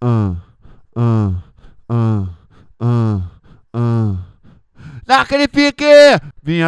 ah, ah, ah, ah, ah. Naquele pique!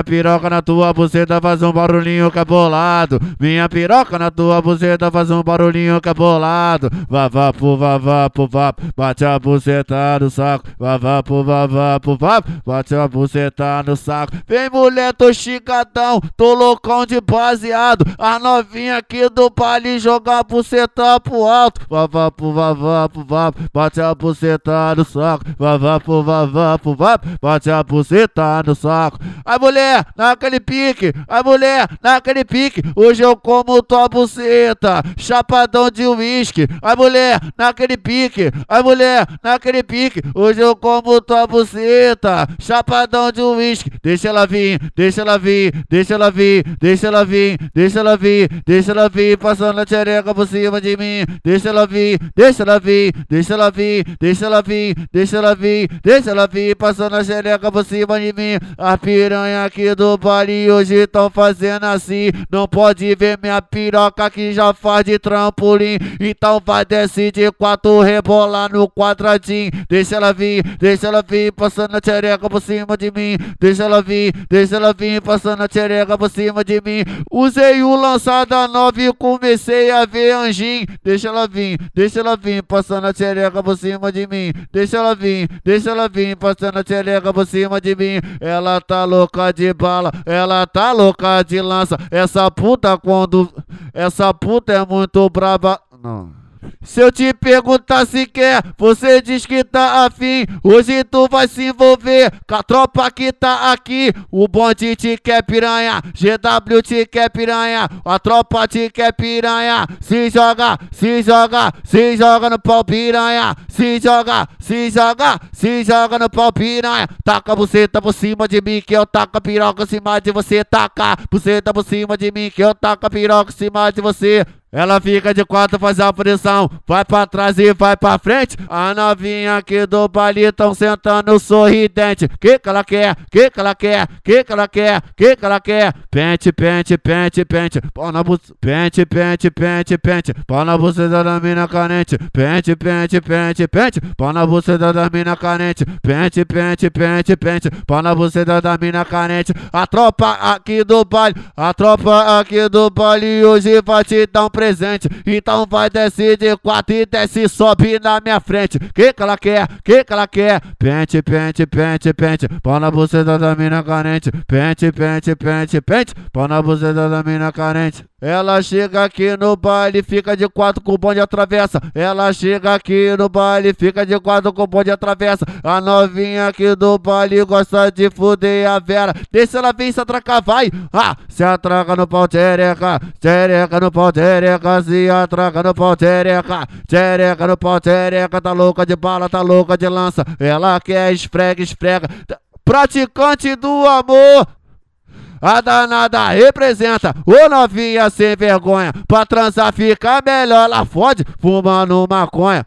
Minha piroca na tua buceta faz um barulhinho cabolado. Minha piroca na tua buceta faz um barulhinho cabolado. Vá, vá, pu, vá, vá, pu, vá. Bate a buceta no saco. Vá, vá, pu, vá, vá, pu, vá. Bate a buceta no saco. Vem mulher, tô chicadão. Tô loucão de baseado. A novinha aqui do baile jogar a buceta pro alto. Vá, vá, pu, vá, vá, pu, vá. Bate a buceta no saco. Vá, vá, pu, vá, vá, pu, vá. Bate a buceta no saco. Ai, mulher, naquele pique, a mulher, naquele pique. Hoje eu como tua buceta, chapadão de uísque. A mulher, naquele pique, a mulher, naquele pique. Hoje eu como tua buceta, chapadão de uísque. Deixa ela vir, deixa ela vir, deixa ela vir, deixa ela vir, deixa ela vir, deixa ela vir, passando a xereca por cima de mim. Deixa ela vir, deixa ela vir, deixa ela vir, deixa ela vir, deixa ela vir, deixa ela vir, passando a xereca por cima de mim. A piranha aqui do baile hoje tão fazendo assim. Não pode ver minha piroca que já faz de trampolim. Então vai descer de quatro, rebolar no quadradinho. Deixa ela vir, deixa ela vir, passando a xereca por cima de mim. Deixa ela vir, deixa ela vir, passando a xereca por cima de mim. Usei o lançada nova e comecei a ver anjinho. Deixa ela vir, deixa ela vir, passando a xereca por cima de mim. Deixa ela vir, deixa ela vir, passando a xereca por cima de mim. Ela tá louca louca de bala, ela tá louca de lança. Essa puta quando. Essa puta é muito braba. Não. Se eu te perguntar se quer, você diz que tá afim. Hoje tu vai se envolver com a tropa que tá aqui. O bonde te quer piranha, GW te quer piranha, a tropa te quer piranha. Se joga, se joga, se joga no pau piranha. Se joga, se joga, se joga no pau piranha. Taca você tá por cima de mim que eu taca piroca em cima de você. Taca você tá por cima de mim que eu taca piroca em cima de você. Ela fica de quatro, faz a pressão, vai pra trás e vai pra frente. A novinha aqui do baile tão sentando sorridente. Que que ela quer? Que que ela quer? Que que ela quer? Que que ela quer? Pente, pente, pente, pente. Pau na buceta. Pente, pente, pente, pente. Pau na buceta da mina carente. Pente, pente, pente, pente. Pau na buceta da mina carente. Pente, pente, pente, pente. Pau na buceta da mina carente. A tropa aqui do baile. A tropa aqui do baile hoje vai te dar um presente. Então vai descer de quatro e desce sobe na minha frente. Que que ela quer? Que que ela quer? Pente, pente, pente, pente. Pau na buceta da mina carente. Pente, pente, pente, pente. Pau na buceta da mina carente. Ela chega aqui no baile, fica de quatro com o bonde atravessa. Ela chega aqui no baile, fica de quatro com o bonde atravessa. A novinha aqui do baile gosta de fuder a Vera. Deixa ela vir se atracar, vai. Ah, se atraca no pau, tereca. Tereca no pau, tereca. Se atraca no pau, tereca. Tereca no pau, tereca. Tá louca de bala, tá louca de lança. Ela quer esfrega, esfrega. Praticante do amor. A danada representa o novinha sem vergonha. Pra transar fica melhor, ela fode fumando maconha.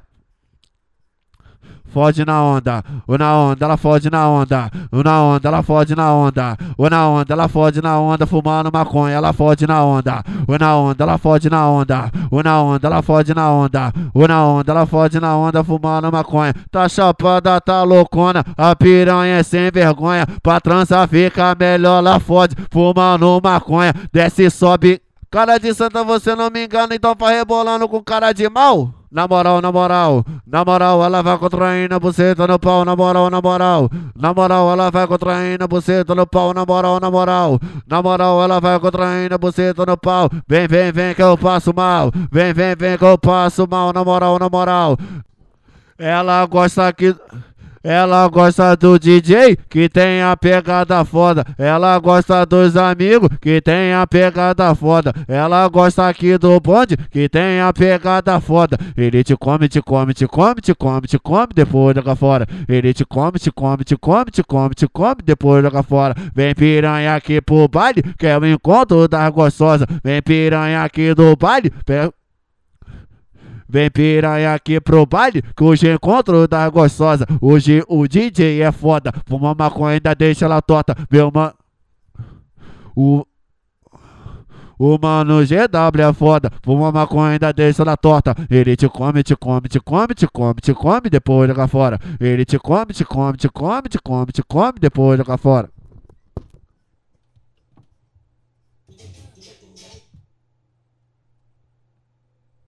Fode na onda, o na onda, ela fode na onda, o na onda, ela fode na onda, o na onda, ela fode na onda, fumando maconha, ela fode na onda, o na onda, ela fode na onda, o na onda, ela fode na onda, o na onda, ela fode na onda, fumando maconha, tá chapada, tá loucona, a piranha é sem vergonha, pra trança fica melhor, ela fode, fumando maconha, desce e sobe. Cara de santa, você não me engana, então vai rebolando com cara de mal? Na moral, na moral, na moral, ela vai contraindo a buceta no pau, na moral, na moral. Na moral, ela vai contraindo a buceta no pau, na moral, na moral. Na moral, ela vai contraindo a buceta no pau. Vem, vem, vem que eu passo mal. Vem, vem, vem que eu passo mal, na moral, na moral. Ela gosta que. Ela gosta do DJ que tem a pegada foda. Ela gosta dos amigos que tem a pegada foda. Ela gosta aqui do bonde que tem a pegada foda. Ele te come, te come, te come, te come, te come, depois joga fora. Ele te come, te come, te come, te come, te come, depois joga fora. Vem piranha aqui pro baile, que é o encontro das gostosas. Vem piranha aqui do baile, pega. Vem piranha aqui pro baile, que hoje é encontro da gostosa. Hoje o DJ é foda, fuma maconha ainda deixa ela torta. Meu mano. O. O mano GW é foda, fuma maconha ainda deixa na torta. Ele te come, te come, te come, te come, te come, depois joga fora. Ele te come, te come, te come, te come, te come, depois joga fora.